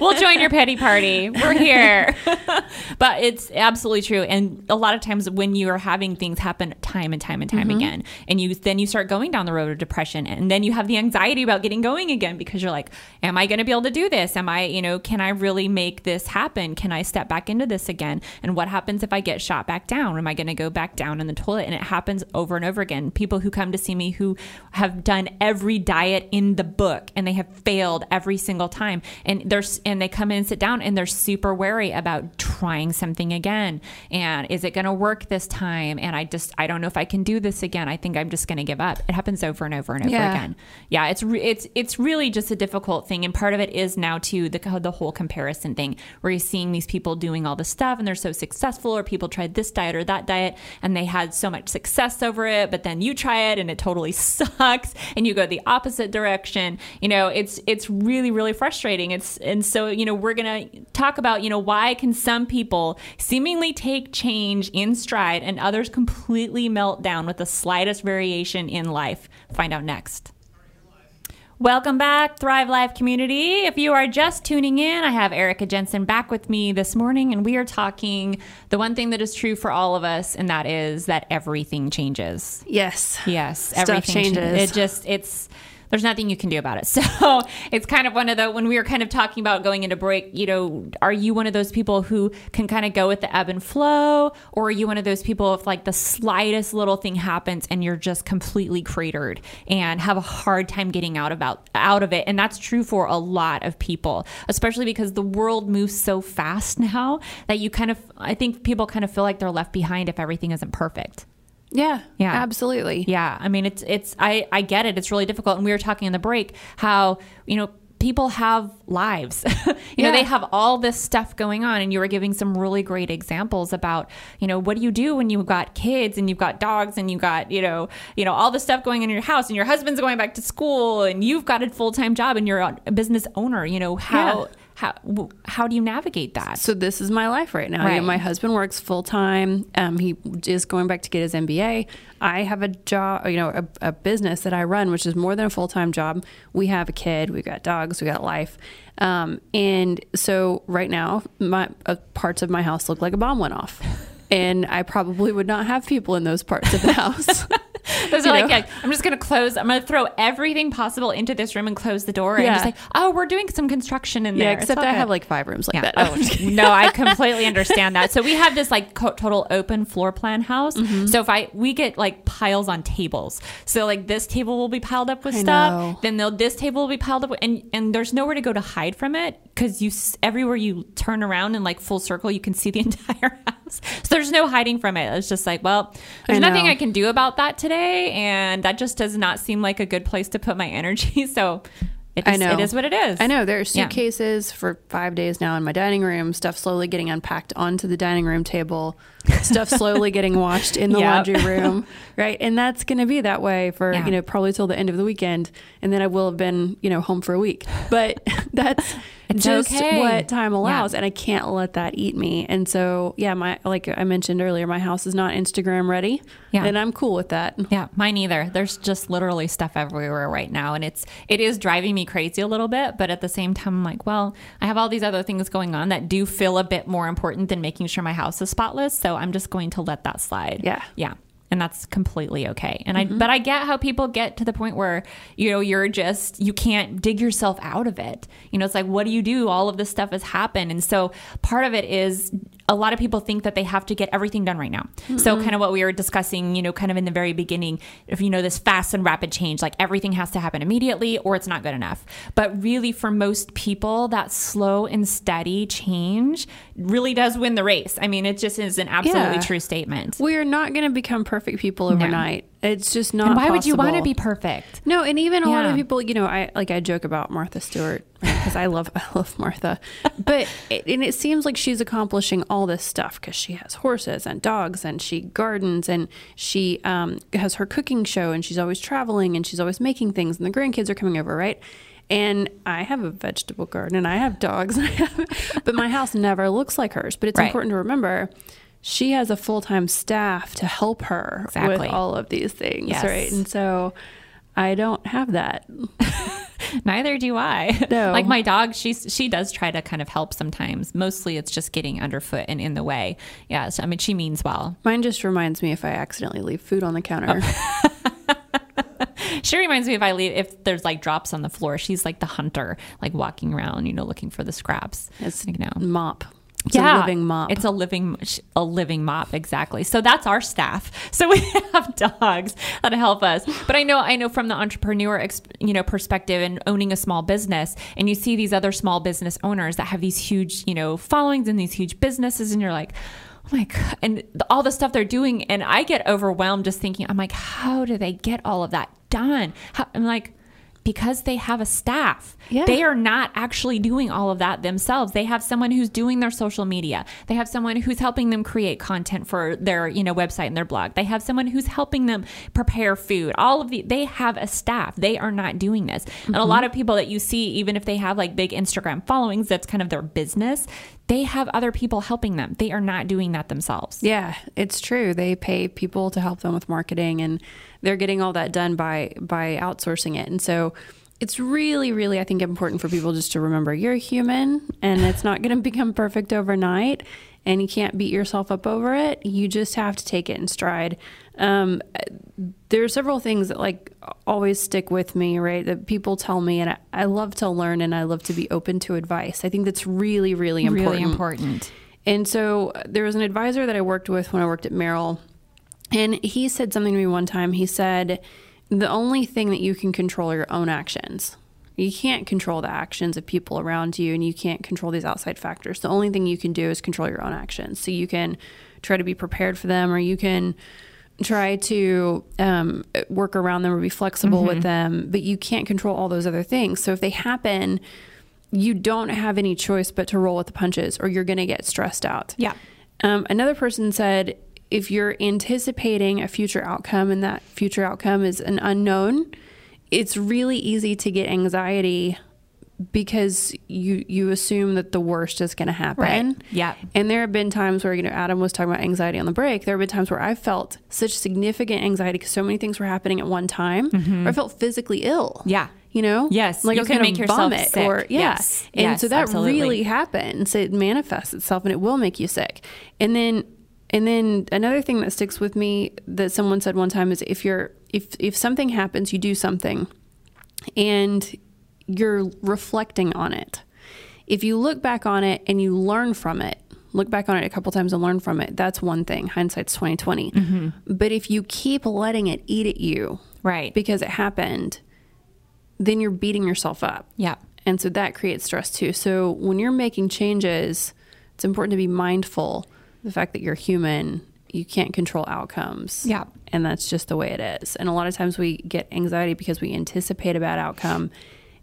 [SPEAKER 1] We'll join your petty party. We're here. [laughs] but it's absolutely true. And a lot of times when you are having things happen time and time and time mm-hmm. again, and you then you start going down the road of depression, and then you have the anxiety about getting going again because you're like, Am I going to be able to do this? Am I, you know, can I really make this happen? Can I step back into this again? And what happens if I get shot back down? Am I going to go back down in the toilet? And it happens over and over again. People who come to see me who have done every diet in the book and they have failed every single time. And they're and they come in and sit down and they're super wary about trying something again. And is it going to work this time? And I just I don't know if I can do this again. I think I'm just going to give up. It happens over and over and over
[SPEAKER 2] Yeah.
[SPEAKER 1] again. Yeah, it's re- it's it's really just a difficult thing, and part of it is now too the the whole comparison thing, where you're seeing these people doing all this stuff and they're so successful, or people tried this diet or that diet and they had so much success over it, but then you try it and it totally [laughs] sucks, and you go the opposite direction. You know, it's it's really really frustrating. It's and so you know we're gonna talk about you know why can some people seemingly take change in stride and others completely melt down with the slightest variation in life. Find out next. Welcome back, Thrive Life community. If you are just tuning in, I have Erika Jensen back with me this morning, and we are talking the one thing that is true for all of us, and that is that everything changes.
[SPEAKER 2] Yes.
[SPEAKER 1] Yes,
[SPEAKER 2] Stuff
[SPEAKER 1] everything
[SPEAKER 2] changes.
[SPEAKER 1] It just it's there's nothing you can do about it. [laughs] So it's kind of one of the when we were kind of talking about going into break, you know, are you one of those people who can kind of go with the ebb and flow, or are you one of those people if like the slightest little thing happens and you're just completely cratered and have a hard time getting out about out of it? And that's true for a lot of people, especially because the world moves so fast now that you kind of I think people kind of feel like they're left behind if everything isn't perfect.
[SPEAKER 2] Yeah.
[SPEAKER 1] Yeah.
[SPEAKER 2] Absolutely.
[SPEAKER 1] Yeah, I mean it's it's I I get it. It's really difficult. And we were talking in the break how you know people have lives. [laughs] you
[SPEAKER 2] Yeah.
[SPEAKER 1] know they have all this stuff going on, and you were giving some really great examples about you know what do you do when you've got kids and you've got dogs and you've got you know you know all the stuff going on in your house and your husband's going back to school and you've got a full time job and you're a business owner. You know how.
[SPEAKER 2] Yeah.
[SPEAKER 1] How, how do you navigate that?
[SPEAKER 2] So this is my life right now. You know, my husband works full time. Um, he is going back to get his MBA. I have a job, you know, a, a business that I run, which is more than a full time job. We have a kid. We've got dogs. We got life. Um, and so right now, my uh, parts of my house look like a bomb went off. [laughs] And I probably would not have people in those parts of the [laughs] house. [laughs]
[SPEAKER 1] Those
[SPEAKER 2] You
[SPEAKER 1] are like, yeah, I'm just going to close. I'm going to throw everything possible into this room and close the door and
[SPEAKER 2] Yeah.
[SPEAKER 1] just like, oh, we're doing some construction in there.
[SPEAKER 2] yeah,
[SPEAKER 1] It's
[SPEAKER 2] except I
[SPEAKER 1] good.
[SPEAKER 2] have like five rooms like
[SPEAKER 1] Yeah.
[SPEAKER 2] that.
[SPEAKER 1] Oh, [laughs] no, I [laughs] completely understand that. So we have this like co- total open floor plan house.
[SPEAKER 2] Mm-hmm.
[SPEAKER 1] So if I we get like piles on tables. So like this table will be piled up with
[SPEAKER 2] I
[SPEAKER 1] stuff.
[SPEAKER 2] know.
[SPEAKER 1] Then they'll, this table will be piled up with, and and there's nowhere to go to hide from it because you everywhere you turn around in like full circle you can see the entire house. [laughs] So there's no hiding from it. It's just like well, there's
[SPEAKER 2] I
[SPEAKER 1] nothing. I can do about that today, and that just does not seem like a good place to put my energy. [laughs] So. It
[SPEAKER 2] I know.
[SPEAKER 1] it is what it is.
[SPEAKER 2] I know there are
[SPEAKER 1] Yeah.
[SPEAKER 2] suitcases for five days now in my dining room. Stuff slowly getting unpacked onto the dining room table. Stuff slowly getting [laughs] washed in the
[SPEAKER 1] Yep.
[SPEAKER 2] laundry room, right? And that's going to be that way for
[SPEAKER 1] Yeah.
[SPEAKER 2] you know probably till the end of the weekend, and then I will have been you know home for a week. But that's
[SPEAKER 1] It's
[SPEAKER 2] just
[SPEAKER 1] okay.
[SPEAKER 2] what time
[SPEAKER 1] Yeah.
[SPEAKER 2] allows, and I can't let that eat me. And so yeah, my like I mentioned earlier, my house is not Instagram ready,
[SPEAKER 1] Yeah.
[SPEAKER 2] and I'm cool with that.
[SPEAKER 1] Yeah, mine either. There's just literally stuff everywhere right now, and it's it is driving me crazy a little bit. But at the same time, I'm like, well, I have all these other things going on that do feel a bit more important than making sure my house is spotless. So I'm just going to let that slide.
[SPEAKER 2] Yeah.
[SPEAKER 1] yeah, and that's completely okay. And I mm-hmm. but I get how people get to the point where you know you're just you can't dig yourself out of it. You know, it's like what do you do? All of this stuff has happened, and so part of it is a lot of people think that they have to get everything done right now. So mm-hmm. kind of what we were discussing, you know, kind of in the very beginning, if you know this fast and rapid change, like everything has to happen immediately or it's not good enough. But really for most people, that slow and steady change really does win the race. I mean, it just is an absolutely
[SPEAKER 2] Yeah.
[SPEAKER 1] true statement.
[SPEAKER 2] We are not going to become perfect people overnight. It's just not.
[SPEAKER 1] And why would you want to be perfect?
[SPEAKER 2] No, and even a lot of people, you know, I like I joke about Martha Stewart because I love [laughs] I love Martha, but it, and it seems like she's accomplishing all this stuff because she has horses and dogs and she gardens and she um, has her cooking show and she's always traveling and she's always making things and the grandkids are coming over, right? And I have a vegetable garden and I have dogs, [laughs] I have, but my house never looks like hers. But it's
[SPEAKER 1] Right.
[SPEAKER 2] important to remember. She has a full time staff to help her
[SPEAKER 1] Exactly.
[SPEAKER 2] with all of these things,
[SPEAKER 1] Yes.
[SPEAKER 2] right? And so I don't have that. [laughs] [laughs]
[SPEAKER 1] Neither do I. [laughs]
[SPEAKER 2] No.
[SPEAKER 1] like my dog, she's she does try to kind of help sometimes. Mostly it's just getting underfoot and in the way. Yeah, so, I mean she means well.
[SPEAKER 2] Mine just reminds me if I accidentally leave food on the counter. Oh. [laughs]
[SPEAKER 1] She reminds me if I leave if there's like drops on the floor, she's like the hunter, like walking around, you know, looking for the scraps.
[SPEAKER 2] It's
[SPEAKER 1] you know.
[SPEAKER 2] mop. It's a living mop.
[SPEAKER 1] It's a living a living mop exactly. So that's our staff. [laughs] So we have dogs that help us. But I know I know from the entrepreneur you know perspective and owning a small business and you see these other small business owners that have these huge, you know, followings and these huge businesses and you're like Oh my god! And the- all the stuff they're doing, and I get overwhelmed just thinking. I'm like, how do they get all of that done? How, I'm like, because they have a staff.
[SPEAKER 2] Yeah.
[SPEAKER 1] They are not actually doing all of that themselves. They have someone who's doing their social media. They have someone who's helping them create content for their, you know, website and their blog. They have someone who's helping them prepare food. All of the they have a staff. They are not doing this. And a mm-hmm. lot of people that you see even if they have like big Instagram followings, that's kind of their business, they have other people helping them. They are not doing that themselves.
[SPEAKER 2] yeah, it's true. They pay people to help them with marketing and they're getting all that done by by outsourcing it. And so it's really, really, I think, important for people just to remember you're human and it's not going [laughs] to become perfect overnight and you can't beat yourself up over it. You just have to take it in stride. Um, there are several things that like always stick with me, right? That people tell me, and I, I love to learn and I love to be open to advice. I think that's really, really important.
[SPEAKER 1] Really important.
[SPEAKER 2] And so there was an advisor that I worked with when I worked at Merrill, and he said something to me one time. He said, The only thing that you can control are your own actions. You can't control the actions of people around you, and you can't control these outside factors. The only thing you can do is control your own actions. So you can try to be prepared for them, or you can try to um, work around them or be flexible with them, but you can't control all those other things. So if they happen, you don't have any choice but to roll with the punches, or you're going to get stressed out.
[SPEAKER 1] Yeah.
[SPEAKER 2] Um, another person said if you're anticipating a future outcome and that future outcome is an unknown, it's really easy to get anxiety because you you assume that the worst is going to happen.
[SPEAKER 1] Right. Yeah.
[SPEAKER 2] And there have been times where you know Adam was talking about anxiety on the break. There have been times where I felt such significant anxiety because so many things were happening at one time. Or I felt physically ill.
[SPEAKER 1] Mm-hmm. Yeah.
[SPEAKER 2] You know,
[SPEAKER 1] Yes,
[SPEAKER 2] like
[SPEAKER 1] you
[SPEAKER 2] I was
[SPEAKER 1] make yourself
[SPEAKER 2] vomit
[SPEAKER 1] sick.
[SPEAKER 2] or yeah,
[SPEAKER 1] Yes,
[SPEAKER 2] and
[SPEAKER 1] yes,
[SPEAKER 2] so that
[SPEAKER 1] absolutely.
[SPEAKER 2] really happens. It manifests itself, and it will make you sick. And then, and then another thing that sticks with me that someone said one time is if you're if if something happens, you do something, and you're reflecting on it. If you look back on it and you learn from it, look back on it a couple times and learn from it. That's one thing. Hindsight's twenty
[SPEAKER 1] Mm-hmm.
[SPEAKER 2] But if you keep letting it eat at you,
[SPEAKER 1] Right.
[SPEAKER 2] because it happened, then you're beating yourself up.
[SPEAKER 1] yeah.
[SPEAKER 2] And so that creates stress too. So when you're making changes, it's important to be mindful of the fact that you're human. You can't control outcomes.
[SPEAKER 1] Yeah.
[SPEAKER 2] And that's just the way it is. And a lot of times we get anxiety because we anticipate a bad outcome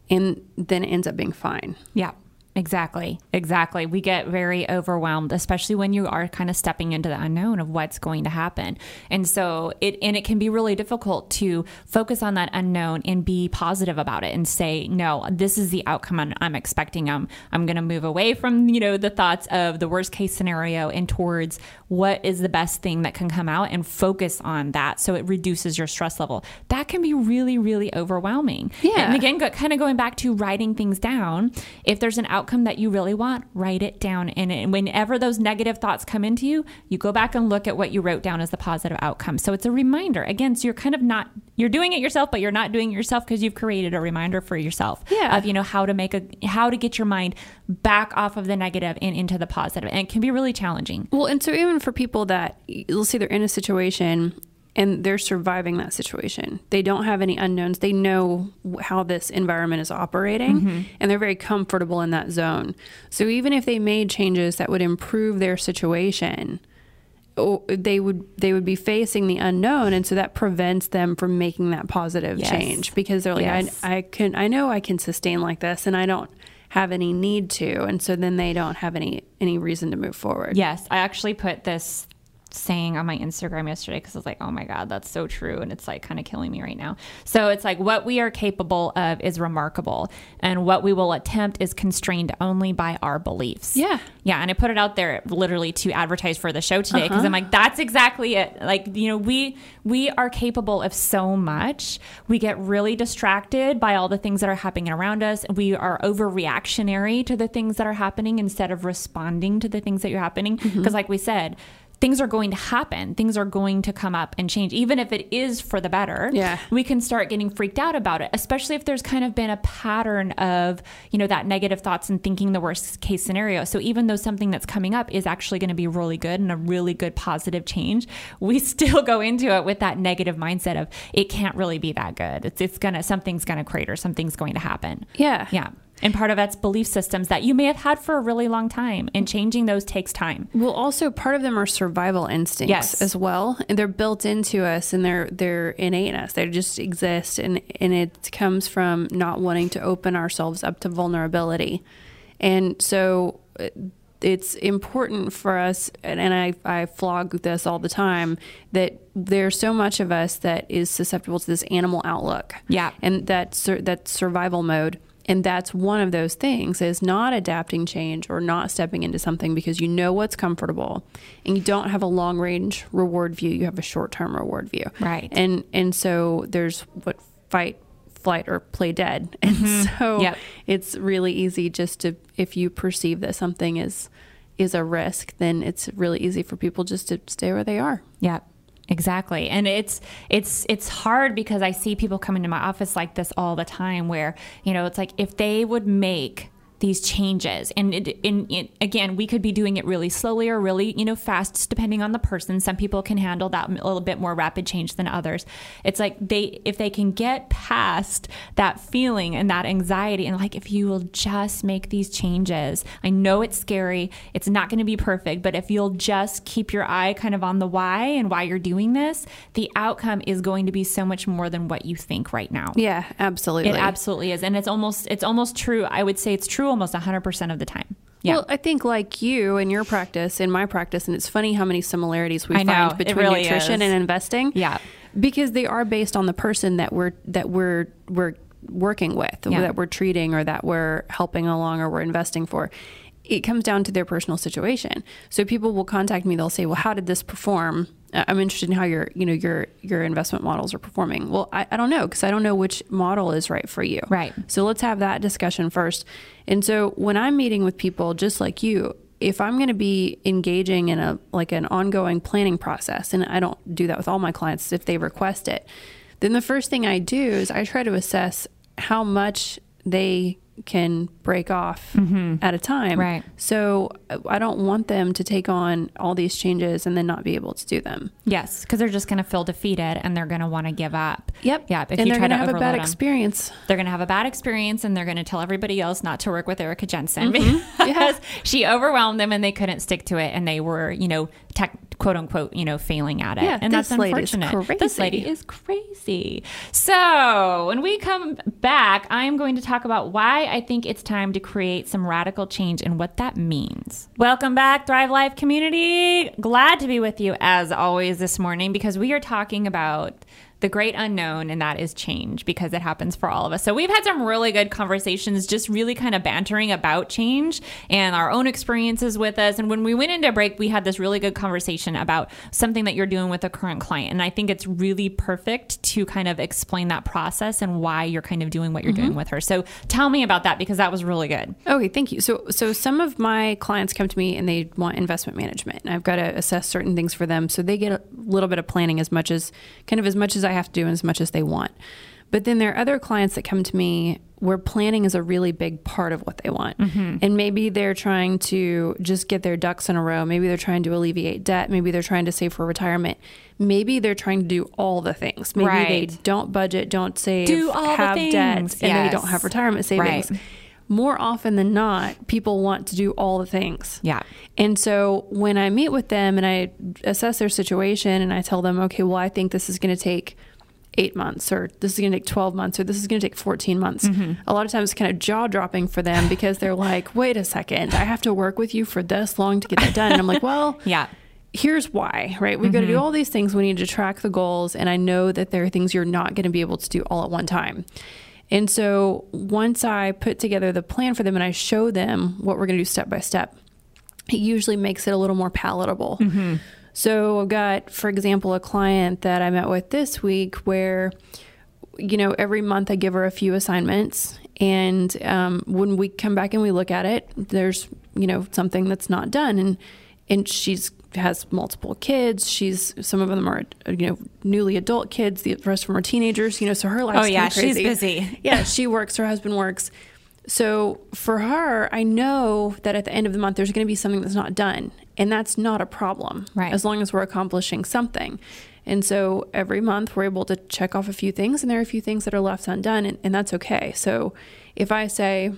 [SPEAKER 2] and then it ends up being fine.
[SPEAKER 1] Yeah. Exactly. Exactly. We get very overwhelmed, especially when you are kind of stepping into the unknown of what's going to happen. And so it and it can be really difficult to focus on that unknown and be positive about it and say, no, this is the outcome I'm, I'm expecting. I'm I'm going to move away from, you know, the thoughts of the worst case scenario and towards what is the best thing that can come out and focus on that so it reduces your stress level. That can be really really overwhelming.
[SPEAKER 2] Yeah.
[SPEAKER 1] And again, go, kind of going back to writing things down. If there's an outcome that you really want, write it down. And, and whenever those negative thoughts come into you, you go back and look at what you wrote down as the positive outcome. So it's a reminder. Again, so you're kind of not you're doing it yourself, but you're not doing it yourself because you've created a reminder for yourself
[SPEAKER 2] Yeah.
[SPEAKER 1] of you know how to make a how to get your mind back off of the negative and into the positive. And it can be really challenging.
[SPEAKER 2] Well, and so even for people that let's say they're in a situation and they're surviving that situation, they don't have any unknowns. They know how this environment is operating mm-hmm. and they're very comfortable in that zone. So even if they made changes that would improve their situation, they would they would be facing the unknown and so that prevents them from making that positive
[SPEAKER 1] Yes.
[SPEAKER 2] change because they're like
[SPEAKER 1] Yes.
[SPEAKER 2] I, I can I know I can sustain like this and I don't have any need to and so then they don't have any any reason to move forward.
[SPEAKER 1] Yes, I actually put this saying on my Instagram yesterday because I was like, oh my God, that's so true. And it's like kind of killing me right now. So it's like what we are capable of is remarkable, and what we will attempt is constrained only by our beliefs.
[SPEAKER 2] Yeah.
[SPEAKER 1] Yeah. And I put it out there literally to advertise for the show today because uh-huh. I'm like, that's exactly it. Like, you know, we we are capable of so much. We get really distracted by all the things that are happening around us. And we are overreactionary to the things that are happening instead of responding to the things that are happening. Mm-hmm. Because, like we said, things are going to happen. Things are going to come up and change, even if it is for the better.
[SPEAKER 2] Yeah.
[SPEAKER 1] we can start getting freaked out about it, especially if there's kind of been a pattern of you know that negative thoughts and thinking the worst case scenario. So even though something that's coming up is actually going to be really good and a really good positive change, we [laughs] still go into it with that negative mindset of it can't really be that good. It's it's gonna something's gonna crater, something's going to happen.
[SPEAKER 2] Yeah.
[SPEAKER 1] Yeah. And part of that's belief systems that you may have had for a really long time, and changing those takes time.
[SPEAKER 2] Well, also part of them are survival instincts
[SPEAKER 1] Yes.
[SPEAKER 2] as well, and they're built into us, and they're they're innate in us. They just exist, and and it comes from not wanting to open ourselves up to vulnerability, and so uh, it's important for us. And, and I I flog this all the time that there's so much of us that is susceptible to this animal outlook.
[SPEAKER 1] Yeah.
[SPEAKER 2] and that that survival mode and that's one of those things is not adapting change or not stepping into something because you know what's comfortable and you don't have a long range reward view you have a short term reward view
[SPEAKER 1] Right.
[SPEAKER 2] and and so there's what fight flight or play dead. [laughs] And mm-hmm. so
[SPEAKER 1] Yep.
[SPEAKER 2] it's really easy just to if you perceive that something is is a risk, then it's really easy for people just to stay where they are.
[SPEAKER 1] Yeah. Exactly. And it's it's it's hard because I see people come into my office like this all the time where, you know, it's like if they would make these changes. And it, in, in, again we could be doing it really slowly or really you know fast depending on the person. Some people can handle that a little bit more rapid change than others. It's like they if they can get past that feeling and that anxiety and like if you will just make these changes. I know it's scary. It's not going to be perfect but if you'll just keep your eye kind of on the why and why you're doing this the outcome is going to be so much more than what you think right now.
[SPEAKER 2] Yeah, absolutely.
[SPEAKER 1] it absolutely is. And it's almost it's almost true. I would say it's true almost 100% of the time yeah
[SPEAKER 2] Well, I think like you in your practice, in my practice, and it's funny how many similarities we
[SPEAKER 1] I
[SPEAKER 2] find
[SPEAKER 1] it
[SPEAKER 2] between
[SPEAKER 1] really
[SPEAKER 2] nutrition
[SPEAKER 1] is.
[SPEAKER 2] and investing.
[SPEAKER 1] Yeah.
[SPEAKER 2] because they are based on the person that we're that we're we're working with,
[SPEAKER 1] Yeah.
[SPEAKER 2] that we're treating, or that we're helping along, or we're investing for. It comes down to their personal situation. So people will contact me. They'll say, "Well, how did this perform?" I'm interested in how your you know your your investment models are performing. Well, I, I don't know because I don't know which model is right for you.
[SPEAKER 1] Right.
[SPEAKER 2] So let's have that discussion first. And so when I'm meeting with people just like you, if I'm going to be engaging in a like an ongoing planning process, and I don't do that with all my clients if they request it, then the first thing I do is I try to assess how much they can break off at a time.
[SPEAKER 1] Mm-hmm. Right.
[SPEAKER 2] So I don't want them to take on all these changes and then not be able to do them.
[SPEAKER 1] Yes, because they're just going to feel defeated and they're going to want to give up.
[SPEAKER 2] Yep.
[SPEAKER 1] Yeah. If
[SPEAKER 2] and
[SPEAKER 1] you try
[SPEAKER 2] going
[SPEAKER 1] to
[SPEAKER 2] have a bad
[SPEAKER 1] overload 'em.
[SPEAKER 2] experience.
[SPEAKER 1] they're going to have a bad experience and they're going to tell everybody else not to work with Erika Jensen
[SPEAKER 2] Mm-hmm. [laughs]
[SPEAKER 1] because she overwhelmed them and they couldn't stick to it and they were, you know, tech, quote unquote, you know, failing at it.
[SPEAKER 2] Yeah,
[SPEAKER 1] and that's unfortunate. This lady is crazy. So when we come back, I'm going to talk about why I think it's time to create some radical change and what that means. Welcome back, Thrive Life community. Glad to be with you as always this morning because we are talking about the great unknown, and that is change because it happens for all of us. So, we've had some really good conversations, just really kind of bantering about change and our own experiences with us. And when we went into break, we had this really good conversation about something that you're doing with a current client. And I think it's really perfect to kind of explain that process and why you're kind of doing what you're mm-hmm. doing with her. So, tell me about that because that was really good.
[SPEAKER 2] Okay, thank you. So, so some of my clients come to me and they want investment management, and I've got to assess certain things for them. So they get a little bit of planning as much as kind of as much as I have to do as much as they want. But then there are other clients that come to me where planning is a really big part of what they want. Mm-hmm. And maybe they're trying to just get their ducks in a row. Maybe they're trying to alleviate debt. Maybe they're trying to save for retirement. Maybe they're trying to do all the things. Maybe they don't budget, don't save,
[SPEAKER 1] Do all the
[SPEAKER 2] have debt, and they don't have retirement savings
[SPEAKER 1] Right.
[SPEAKER 2] More often than not, people want to do all the things.
[SPEAKER 1] Yeah.
[SPEAKER 2] And so when I meet with them and I assess their situation and I tell them, okay, well, I think this is going to take eight months or this is going to take 12 months or this is going to take 14 months.
[SPEAKER 1] Mm-hmm.
[SPEAKER 2] A lot of times it's kind of jaw dropping for them because they're like, wait a second, I have to work with you for this long to get that done. And I'm like, well, [laughs]
[SPEAKER 1] Yeah.
[SPEAKER 2] here's why, right? We've got to do all these things. We need to track the goals. And I know that there are things you're not going to be able to do all at one time. And so once I put together the plan for them and I show them what we're going to do step by step, it usually makes it a little more palatable. So I've got, for example, a client that I met with this week where, you know, every month I give her a few assignments. And um, when we come back and we look at it, there's, you know, something that's not done. And, and she's has multiple kids. She's, some of them are, you know, newly adult kids. The rest of them are teenagers, you know, so her life's
[SPEAKER 1] Oh, yeah,
[SPEAKER 2] kinda
[SPEAKER 1] she's busy. [laughs]
[SPEAKER 2] Yeah, she works, her husband works. So for her, I know that at the end of the month, there's going to be something that's not done. And that's not a problem,
[SPEAKER 1] Right.
[SPEAKER 2] as long as we're accomplishing something. And so every month, we're able to check off a few things, and there are a few things that are left undone, and, and that's okay. So if I say,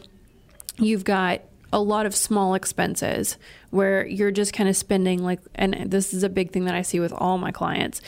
[SPEAKER 2] you've got a lot of small expenses where you're just kind of spending like and this is a big thing that i see with all my clients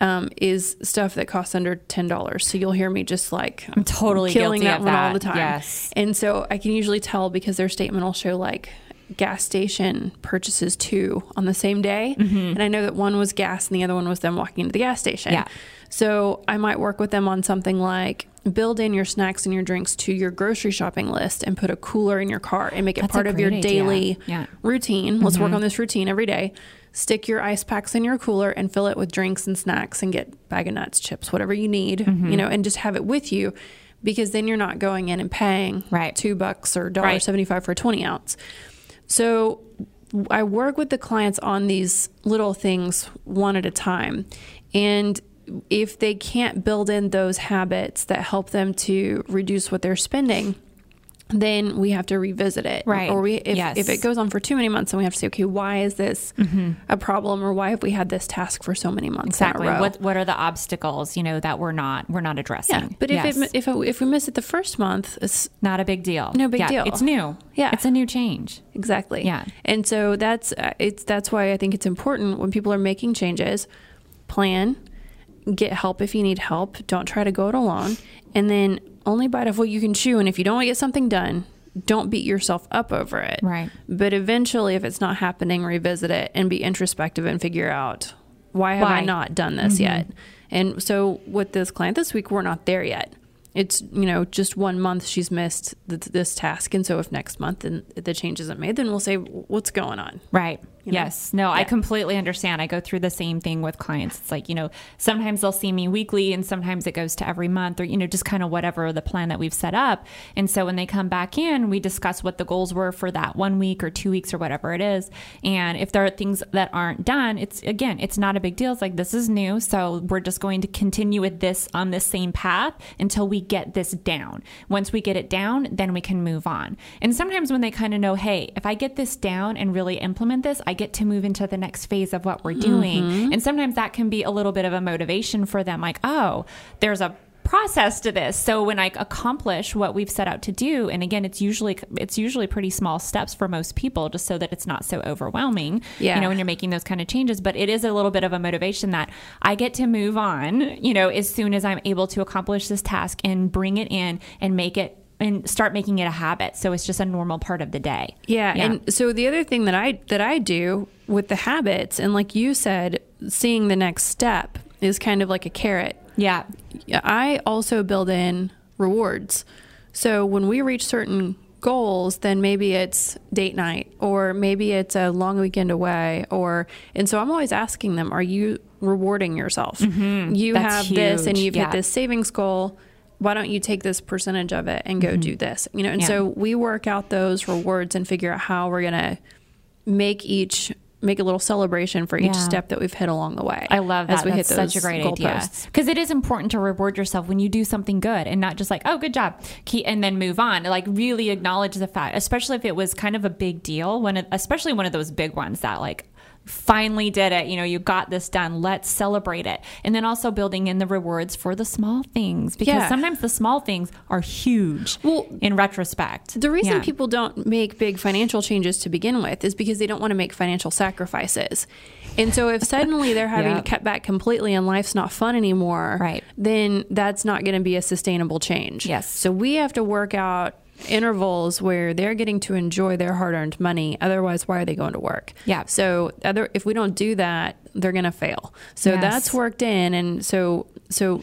[SPEAKER 2] um, is stuff that costs under ten dollars. So you'll hear me just like I'm
[SPEAKER 1] totally
[SPEAKER 2] killing that
[SPEAKER 1] of
[SPEAKER 2] one all the time.
[SPEAKER 1] Yes.
[SPEAKER 2] and so I can usually tell because their statement will show like gas station purchases two on the same day, and I know that one was gas and the other one was them walking into the gas station.
[SPEAKER 1] Yeah.
[SPEAKER 2] So I might work with them on something like build in your snacks and your drinks to your grocery shopping list and put a cooler in your car and make it
[SPEAKER 1] That's
[SPEAKER 2] part of your daily
[SPEAKER 1] Yeah.
[SPEAKER 2] routine. Let's work on this routine every day. Stick your ice packs in your cooler and fill it with drinks and snacks and get bag of nuts, chips, whatever you need, you know, and just have it with you because then you're not going in and paying
[SPEAKER 1] Right.
[SPEAKER 2] two bucks or dollar
[SPEAKER 1] Right.
[SPEAKER 2] seventy five for a twenty ounce. So I work with the clients on these little things one at a time. And if they can't build in those habits that help them to reduce what they're spending, then we have to revisit it.
[SPEAKER 1] Right.
[SPEAKER 2] Or we if,
[SPEAKER 1] Yes.
[SPEAKER 2] if it goes on for too many months, then we have to say, okay, why is this a problem or why have we had this task for so many months?
[SPEAKER 1] Exactly.
[SPEAKER 2] In a row?
[SPEAKER 1] What what are the obstacles, you know, that we're not we're not addressing?
[SPEAKER 2] yeah. But if
[SPEAKER 1] Yes.
[SPEAKER 2] it, if it, if we miss it the first month, it's
[SPEAKER 1] not a big deal.
[SPEAKER 2] No big
[SPEAKER 1] Yeah,
[SPEAKER 2] deal.
[SPEAKER 1] It's new.
[SPEAKER 2] Yeah.
[SPEAKER 1] It's a new change.
[SPEAKER 2] Exactly.
[SPEAKER 1] Yeah.
[SPEAKER 2] And so that's uh, it's that's why I think it's important when people are making changes, plan, get help if you need help. Don't try to go it alone, and then only bite off what you can chew. And if you don't get something done, don't beat yourself up over it.
[SPEAKER 1] Right.
[SPEAKER 2] But eventually, if it's not happening, revisit it and be introspective and figure out why have
[SPEAKER 1] Why?
[SPEAKER 2] I not done this mm-hmm. yet. And so with this client this week, we're not there yet. It's you know just one month she's missed th- this task, and so if next month then the change isn't made, then we'll say what's going on.
[SPEAKER 1] Right.
[SPEAKER 2] You know?
[SPEAKER 1] Yes. No, I completely understand. I go through the same thing with clients. It's like, you know, sometimes they'll see me weekly and sometimes it goes to every month or, you know, just kind of whatever the plan that we've set up. And so when they come back in, we discuss what the goals were for that one week or two weeks or whatever it is. And if there are things that aren't done, it's again, it's not a big deal. It's like, this is new. So we're just going to continue with this on this same path until we get this down. Once we get it down, then we can move on. And sometimes when they kind of know, hey, if I get this down and really implement this, I get to move into the next phase of what we're doing. Mm-hmm. And sometimes that can be a little bit of a motivation for them, like, oh, there's a process to this so when i accomplish what we've set out to do and again it's usually it's usually pretty small steps for most people just so that it's not so overwhelming
[SPEAKER 2] Yeah.
[SPEAKER 1] you know when you're making those kind of changes but it is a little bit of a motivation that i get to move on you know as soon as i'm able to accomplish this task and bring it in and make it and start making it a habit so it's just a normal part of the day
[SPEAKER 2] Yeah, and so the other thing that I that I do with the habits, and like you said, seeing the next step is kind of like a carrot.
[SPEAKER 1] yeah
[SPEAKER 2] I also build in rewards. So when we reach certain goals, then maybe it's date night or maybe it's a long weekend away or and so I'm always asking them, are you rewarding yourself? You
[SPEAKER 1] Mm-hmm. That's
[SPEAKER 2] have this and you've
[SPEAKER 1] Yeah.
[SPEAKER 2] hit this savings goal. Why don't you take this percentage of it and go do this? You know, and
[SPEAKER 1] Mm-hmm. Yeah.
[SPEAKER 2] so we work out those rewards and figure out how we're going to make each make a little celebration for each
[SPEAKER 1] Yeah.
[SPEAKER 2] step that we've hit along the way.
[SPEAKER 1] I love that.
[SPEAKER 2] As we
[SPEAKER 1] That's
[SPEAKER 2] hit
[SPEAKER 1] such a
[SPEAKER 2] those
[SPEAKER 1] great idea. Because it is important to reward yourself when you do something good and not just like, oh, good job, and then move on. Like really acknowledge the fact, especially if it was kind of a big deal, when it, especially one of those big ones that like finally did it. You know, you got this done. Let's celebrate it. And then also building in the rewards for the small things because
[SPEAKER 2] Yeah.
[SPEAKER 1] sometimes the small things are huge
[SPEAKER 2] Well,
[SPEAKER 1] in retrospect.
[SPEAKER 2] The reason
[SPEAKER 1] Yeah.
[SPEAKER 2] people don't make big financial changes to begin with is because they don't want to make financial sacrifices. And so if suddenly they're [laughs] having
[SPEAKER 1] Yep.
[SPEAKER 2] to cut back completely and life's not fun anymore,
[SPEAKER 1] Right.
[SPEAKER 2] then that's not going to be a sustainable change.
[SPEAKER 1] Yes.
[SPEAKER 2] So we have to work out intervals where they're getting to enjoy their hard-earned money otherwise why are they going to work
[SPEAKER 1] Yeah.
[SPEAKER 2] so other if we don't do that they're going to fail so
[SPEAKER 1] Yes.
[SPEAKER 2] that's worked in and so so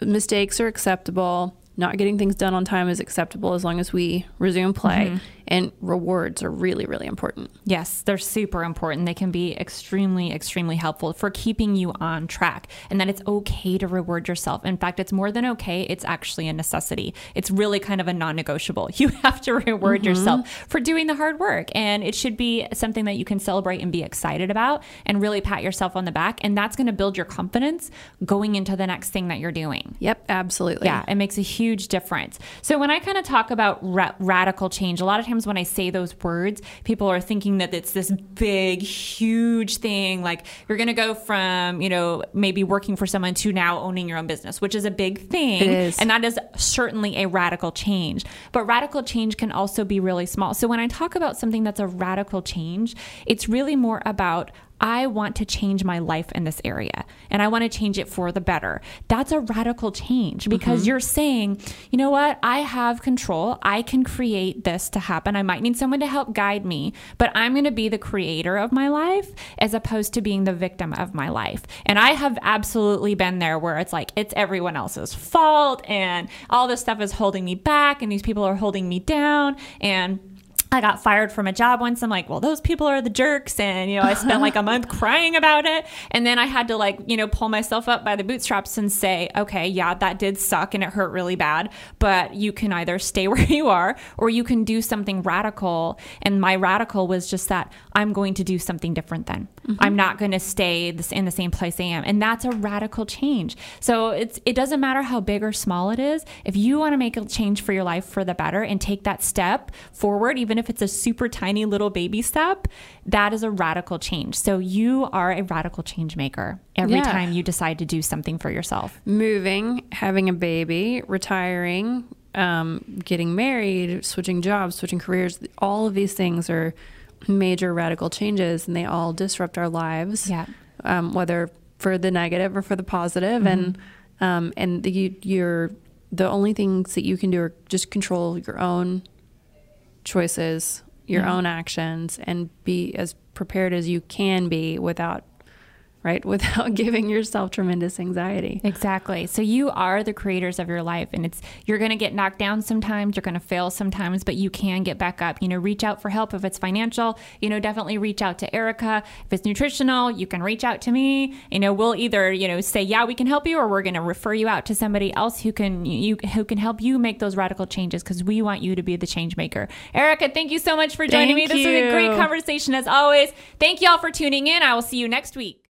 [SPEAKER 2] mistakes are acceptable not getting things done on time is acceptable as long as we resume play
[SPEAKER 1] Mm-hmm.
[SPEAKER 2] And rewards are really really important
[SPEAKER 1] Yes, they're super important. They can be extremely, extremely helpful for keeping you on track and that it's okay to reward yourself. In fact, it's more than okay, it's actually a necessity. It's really kind of a non negotiable. [laughs] You have to reward mm-hmm. yourself for doing the hard work. And it should be something that you can celebrate and be excited about and really pat yourself on the back. And that's going to build your confidence going into the next thing that you're doing.
[SPEAKER 2] yep absolutely
[SPEAKER 1] Yeah, it makes a huge difference. So when I kind of talk about ra- radical change, a lot of times when I say those words, people are thinking that it's this big, huge thing. Like you're going to go from, you know, maybe working for someone to now owning your own business, which is a big thing. And that is certainly a radical change. But radical change can also be really small. So when I talk about something that's a radical change, it's really more about I want to change my life in this area and I want to change it for the better. That's a radical change because mm-hmm. you're saying, you know what? I have control. I can create this to happen. I might need someone to help guide me, but I'm going to be the creator of my life as opposed to being the victim of my life. And I have absolutely been there where it's like, it's everyone else's fault and all this stuff is holding me back and these people are holding me down. And I got fired from a job once. I'm like, well, those people are the jerks. And, you know, I spent like a month [laughs] crying about it. And then I had to like, you know, pull myself up by the bootstraps and say, okay, yeah, that did suck and it hurt really bad. But you can either stay [laughs] where you are or you can do something radical. And my radical was just that I'm going to do something different then. Mm-hmm. I'm not going to stay this in the same place I am. And that's a radical change. So it's, it doesn't matter how big or small it is. If you want to make a change for your life for the better and take that step forward, even if it's a super tiny little baby step, that is a radical change. So you are a radical change maker every yeah. time you decide to do something for yourself.
[SPEAKER 2] Moving, having a baby, retiring, um, getting married, switching jobs, switching careers, all of these things are major radical changes and they all disrupt our lives.
[SPEAKER 1] Yeah.
[SPEAKER 2] Um, whether for the negative or for the positive. Mm-hmm. and um, and the, you, you're the only things that you can do are just control your own choices, your mm-hmm. own actions, and be as prepared as you can be without right? [laughs] Without giving yourself tremendous anxiety.
[SPEAKER 1] Exactly. So you are the creators of your life and it's you're going to get knocked down sometimes, you're going to fail sometimes, but you can get back up. You know, reach out for help if it's financial, you know, definitely reach out to Erika. If it's nutritional, you can reach out to me. You know, we'll either, you know, say, "Yeah, we can help you," or we're going to refer you out to somebody else who can you who can help you make those radical changes because we want you to be the change maker. Erika, thank you so much for joining thank me. This you. was a great conversation as always. Thank you all for tuning in. I will see you next week.